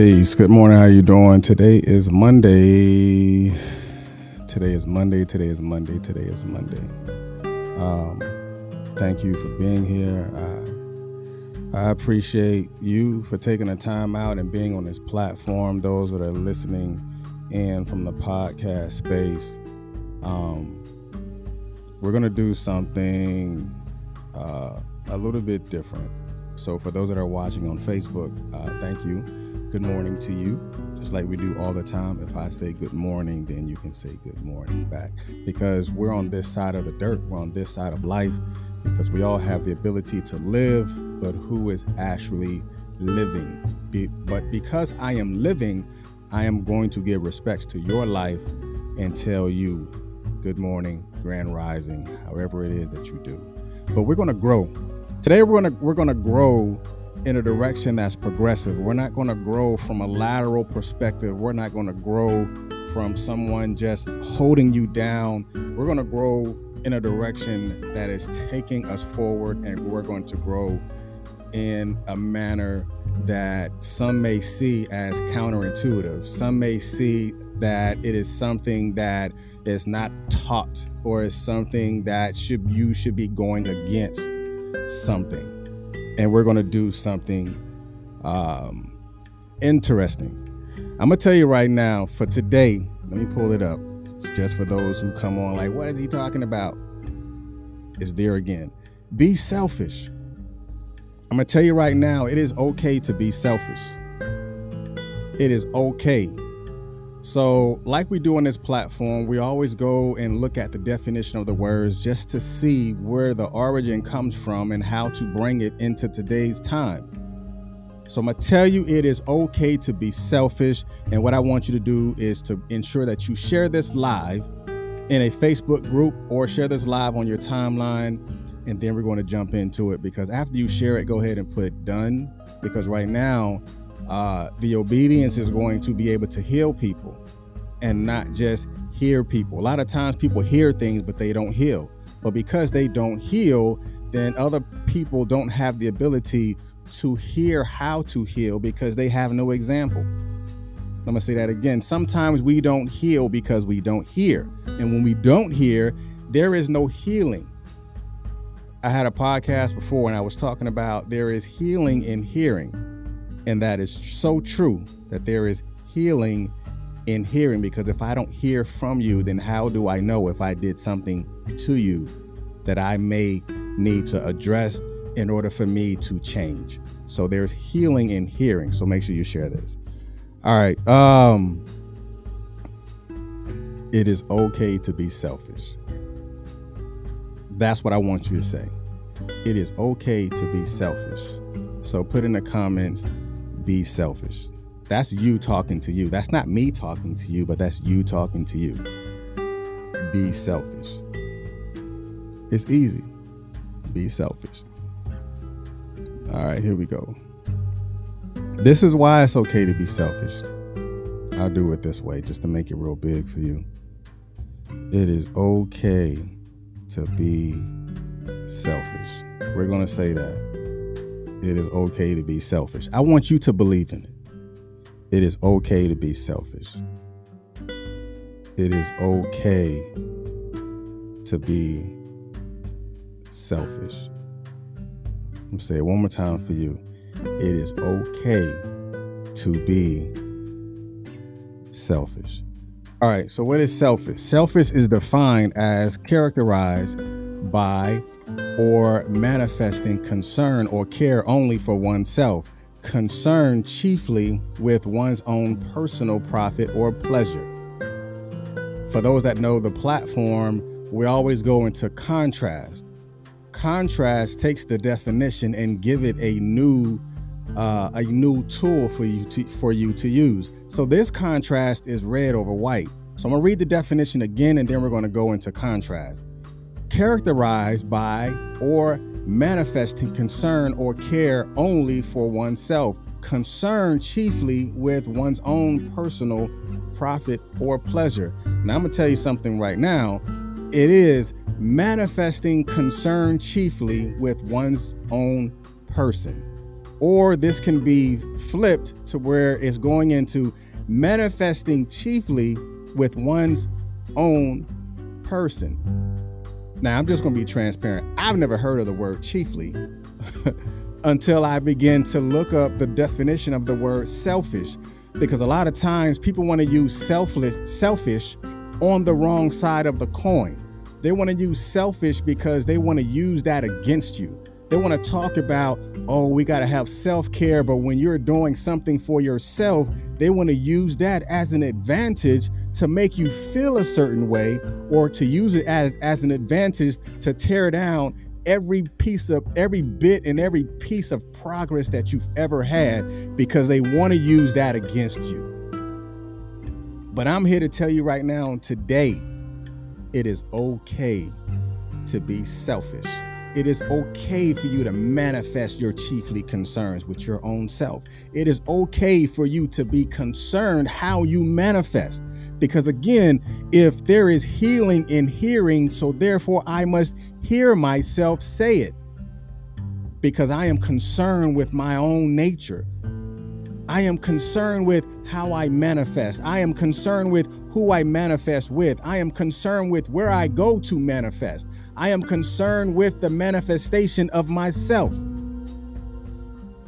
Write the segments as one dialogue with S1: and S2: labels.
S1: Peace. Good morning. How you doing? Today is Monday. Today is Monday. Today is Monday. Today is Monday. Um, thank you for being here. I, I appreciate you for taking the time out and being on this platform. Those that are listening in from the podcast space. Um, we're gonna do something uh, a little bit different. So for those that are watching on Facebook, uh, thank you good morning to you, just like we do all the time. If I say good morning, then you can say good morning back because we're on this side of the dirt, we're on this side of life because we all have the ability to live, but who is actually living? Be- but because I am living, I am going to give respects to your life and tell you good morning, grand rising, however it is that you do. But we're going to grow. Today we're going to we're going to grow in a direction that's progressive. We're not going to grow from a lateral perspective. We're not going to grow from someone just holding you down. We're going to grow in a direction that is taking us forward, and we're going to grow in a manner that some may see as counterintuitive. Some may see that it is something that is not taught or is something that should you should be going against something and we're going to do something um, interesting. I'm going to tell you right now for today, let me pull it up just for those who come on like, what is he talking about? It's there again. Be selfish. I'm going to tell you right now, it is okay to be selfish. It is okay so, like we do on this platform, we always go and look at the definition of the words just to see where the origin comes from and how to bring it into today's time. So, I'm gonna tell you it is okay to be selfish. And what I want you to do is to ensure that you share this live in a Facebook group or share this live on your timeline. And then we're going to jump into it because after you share it, go ahead and put done. Because right now, uh, the obedience is going to be able to heal people and not just hear people. A lot of times people hear things, but they don't heal. But because they don't heal, then other people don't have the ability to hear how to heal because they have no example. I'm gonna say that again. Sometimes we don't heal because we don't hear. And when we don't hear, there is no healing. I had a podcast before and I was talking about there is healing in hearing. And that is so true that there is healing in hearing because if I don't hear from you, then how do I know if I did something to you that I may need to address in order for me to change? So there's healing in hearing. So make sure you share this. All right. Um it is okay to be selfish. That's what I want you to say. It is okay to be selfish. So put in the comments be selfish. That's you talking to you. That's not me talking to you, but that's you talking to you. Be selfish. It's easy. Be selfish. All right, here we go. This is why it's okay to be selfish. I'll do it this way just to make it real big for you. It is okay to be selfish. We're going to say that it is okay to be selfish. I want you to believe in it. It is okay to be selfish. It is okay to be selfish. I'm gonna say it one more time for you. It is okay to be selfish. All right, so what is selfish? Selfish is defined as characterized by or manifesting concern or care only for oneself, concerned chiefly with one's own personal profit or pleasure. For those that know the platform, we always go into contrast. Contrast takes the definition and give it a new uh, a new tool for you to, for you to use. So this contrast is red over white. So I'm gonna read the definition again, and then we're gonna go into contrast characterized by or manifesting concern or care only for oneself, concerned chiefly with one's own personal profit or pleasure. Now, I'm going to tell you something right now. It is manifesting concern chiefly with one's own person. Or this can be flipped to where it's going into manifesting chiefly with one's own person. Now, I'm just going to be transparent. I've never heard of the word chiefly until I begin to look up the definition of the word selfish because a lot of times people want to use selfish selfish on the wrong side of the coin. They want to use selfish because they want to use that against you. They want to talk about, oh, we got to have self care. But when you're doing something for yourself, they want to use that as an advantage to make you feel a certain way or to use it as, as an advantage to tear down every piece of every bit and every piece of progress that you've ever had because they want to use that against you. But I'm here to tell you right now, today, it is okay to be selfish. It is okay for you to manifest your chiefly concerns with your own self. It is okay for you to be concerned how you manifest. Because again, if there is healing in hearing, so therefore I must hear myself say it. Because I am concerned with my own nature. I am concerned with how I manifest. I am concerned with who I manifest with. I am concerned with where I go to manifest. I am concerned with the manifestation of myself.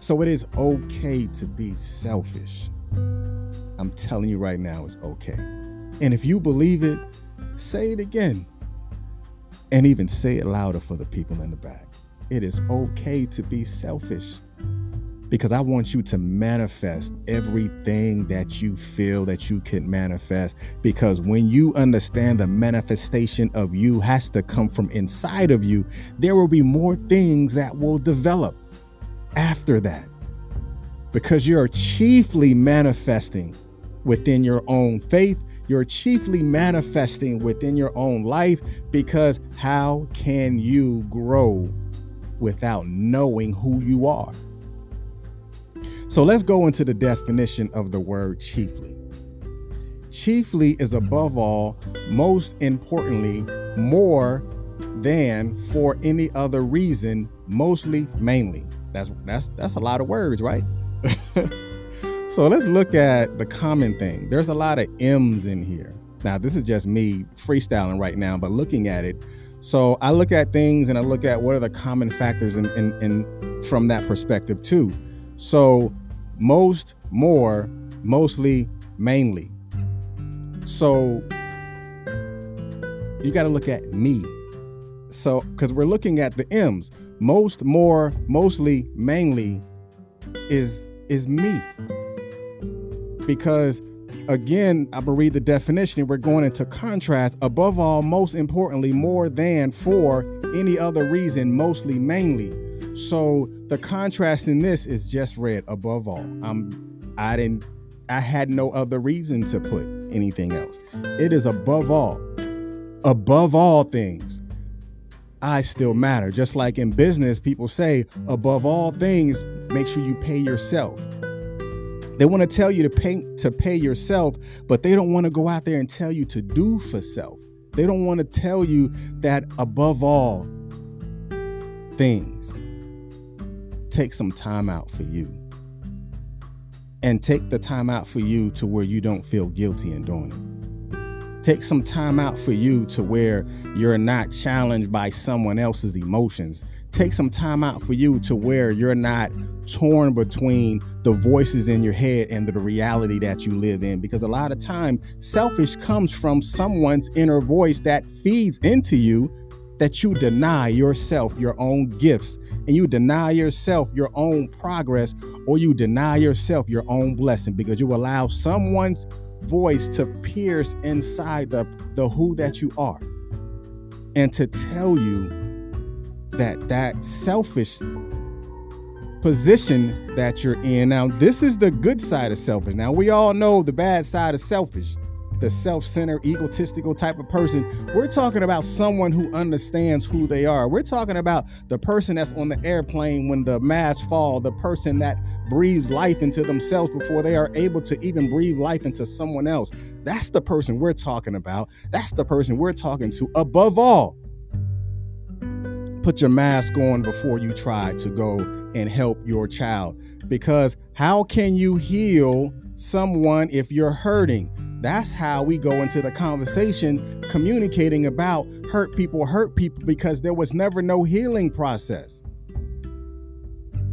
S1: So it is okay to be selfish. I'm telling you right now, it's okay. And if you believe it, say it again. And even say it louder for the people in the back. It is okay to be selfish because I want you to manifest everything that you feel that you can manifest. Because when you understand the manifestation of you has to come from inside of you, there will be more things that will develop after that. Because you're chiefly manifesting within your own faith, you're chiefly manifesting within your own life. Because how can you grow without knowing who you are? So let's go into the definition of the word chiefly. Chiefly is above all, most importantly, more than for any other reason, mostly, mainly. That's that's that's a lot of words, right? so let's look at the common thing. There's a lot of M's in here. Now, this is just me freestyling right now, but looking at it. So I look at things and I look at what are the common factors in, in, in from that perspective too. So most, more, mostly, mainly. So you got to look at me. So, because we're looking at the M's, most, more, mostly, mainly is is me. Because again, I'm gonna read the definition. We're going into contrast. Above all, most importantly, more than for any other reason, mostly, mainly. So the contrast in this is just red above all. I'm I didn't I had no other reason to put anything else. It is above all. Above all things. I still matter. Just like in business, people say, above all things, make sure you pay yourself. They want to tell you to pay to pay yourself, but they don't want to go out there and tell you to do for self. They don't want to tell you that above all things, take some time out for you. And take the time out for you to where you don't feel guilty in doing it. Take some time out for you to where you're not challenged by someone else's emotions. Take some time out for you to where you're not torn between the voices in your head and the reality that you live in. Because a lot of time, selfish comes from someone's inner voice that feeds into you that you deny yourself your own gifts and you deny yourself your own progress or you deny yourself your own blessing because you allow someone's voice to pierce inside the, the who that you are and to tell you that that selfish position that you're in. Now this is the good side of selfish. Now we all know the bad side of selfish the self-centered, egotistical type of person. We're talking about someone who understands who they are. We're talking about the person that's on the airplane when the masks fall, the person that breathes life into themselves before they are able to even breathe life into someone else. That's the person we're talking about. That's the person we're talking to. Above all, put your mask on before you try to go and help your child. Because how can you heal someone if you're hurting? That's how we go into the conversation communicating about hurt people hurt people because there was never no healing process.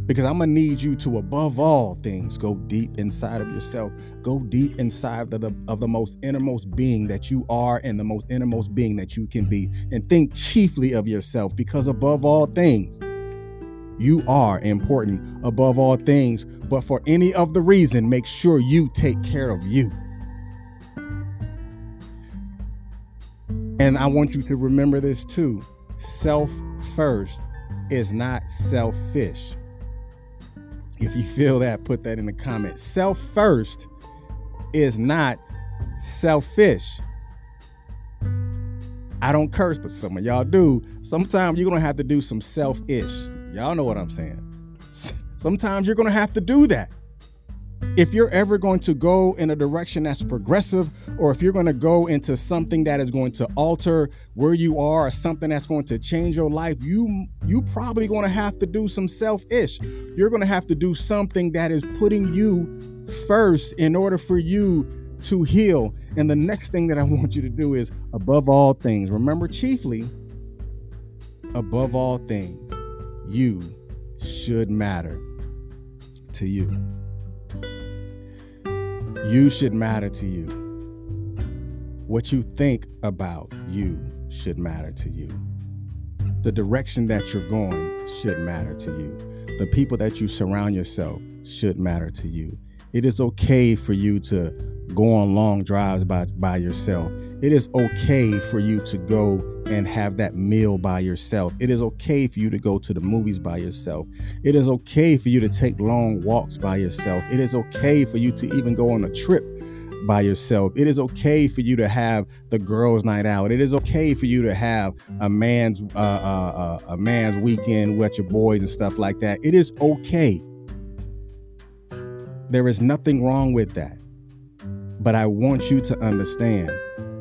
S1: Because I'm gonna need you to, above all things, go deep inside of yourself. Go deep inside of the of the most innermost being that you are and the most innermost being that you can be. And think chiefly of yourself, because above all things, you are important above all things. But for any of the reason, make sure you take care of you. And I want you to remember this too. Self first is not selfish. If you feel that, put that in the comments. Self first is not selfish. I don't curse, but some of y'all do. Sometimes you're going to have to do some selfish. Y'all know what I'm saying. Sometimes you're going to have to do that if you're ever going to go in a direction that's progressive or if you're going to go into something that is going to alter where you are or something that's going to change your life you you probably going to have to do some selfish. You're going to have to do something that is putting you first in order for you to heal. And the next thing that i want you to do is above all things remember chiefly above all things you should matter to you you should matter to you. What you think about you should matter to you. The direction that you're going should matter to you. The people that you surround yourself should matter to you. It is okay for you to go on long drives by, by yourself. It is okay for you to go and have that meal by yourself. It is okay for you to go to the movies by yourself. It is okay for you to take long walks by yourself. It is okay for you to even go on a trip by yourself. It is okay for you to have the girls' night out. It is okay for you to have a man's uh, uh, uh, a man's weekend with your boys and stuff like that. It is okay. There is nothing wrong with that. But I want you to understand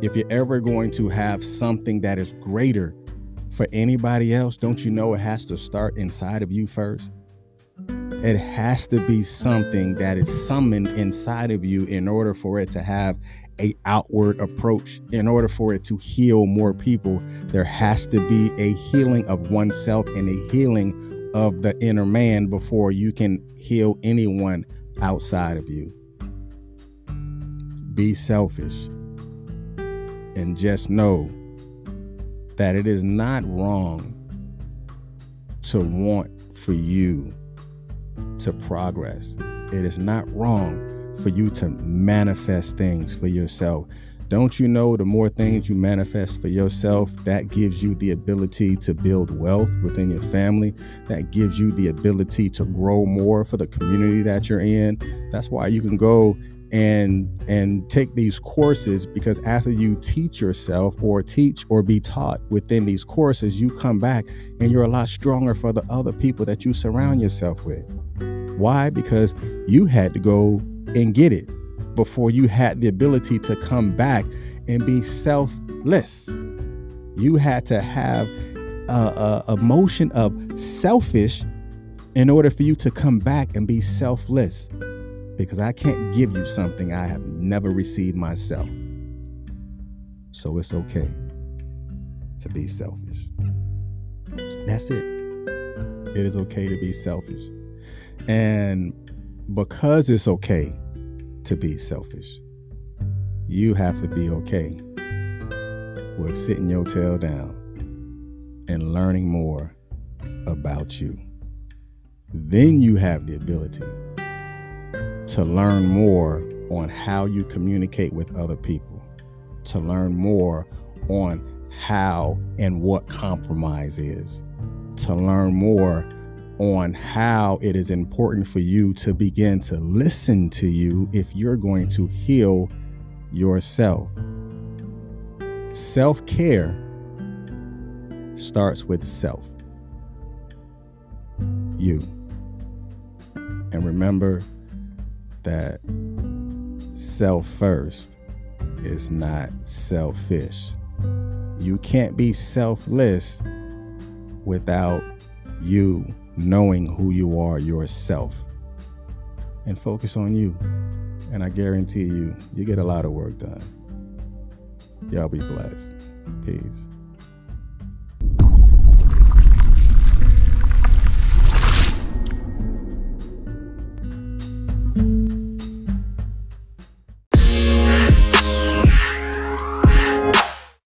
S1: if you're ever going to have something that is greater for anybody else, don't you know it has to start inside of you first? It has to be something that is summoned inside of you in order for it to have a outward approach. In order for it to heal more people there has to be a healing of oneself and a healing of the inner man before you can heal anyone outside of you. Be selfish and just know that it is not wrong to want for you to progress. It is not wrong for you to manifest things for yourself. Don't you know the more things you manifest for yourself, that gives you the ability to build wealth within your family? That gives you the ability to grow more for the community that you're in. That's why you can go and and take these courses because after you teach yourself or teach or be taught within these courses you come back and you're a lot stronger for the other people that you surround yourself with. Why? Because you had to go and get it before you had the ability to come back and be selfless. You had to have a, a, motion of selfish in order for you to come back and be selfless because I can't give you something I have never received myself. So it's okay to be selfish. That's it. It is okay to be selfish. And because it's okay to be selfish, you have to be okay with sitting your tail down and learning more about you. Then you have the ability to learn more on how you communicate with other people, to learn more on how and what compromise is, to learn more on how it is important for you to begin to listen to you if you're going to heal yourself. Self care starts with self. You. And remember, that self first is not selfish. You can't be selfless without you knowing who you are yourself and focus on you. And I guarantee you, you get a lot of work done. Y'all be blessed. Peace.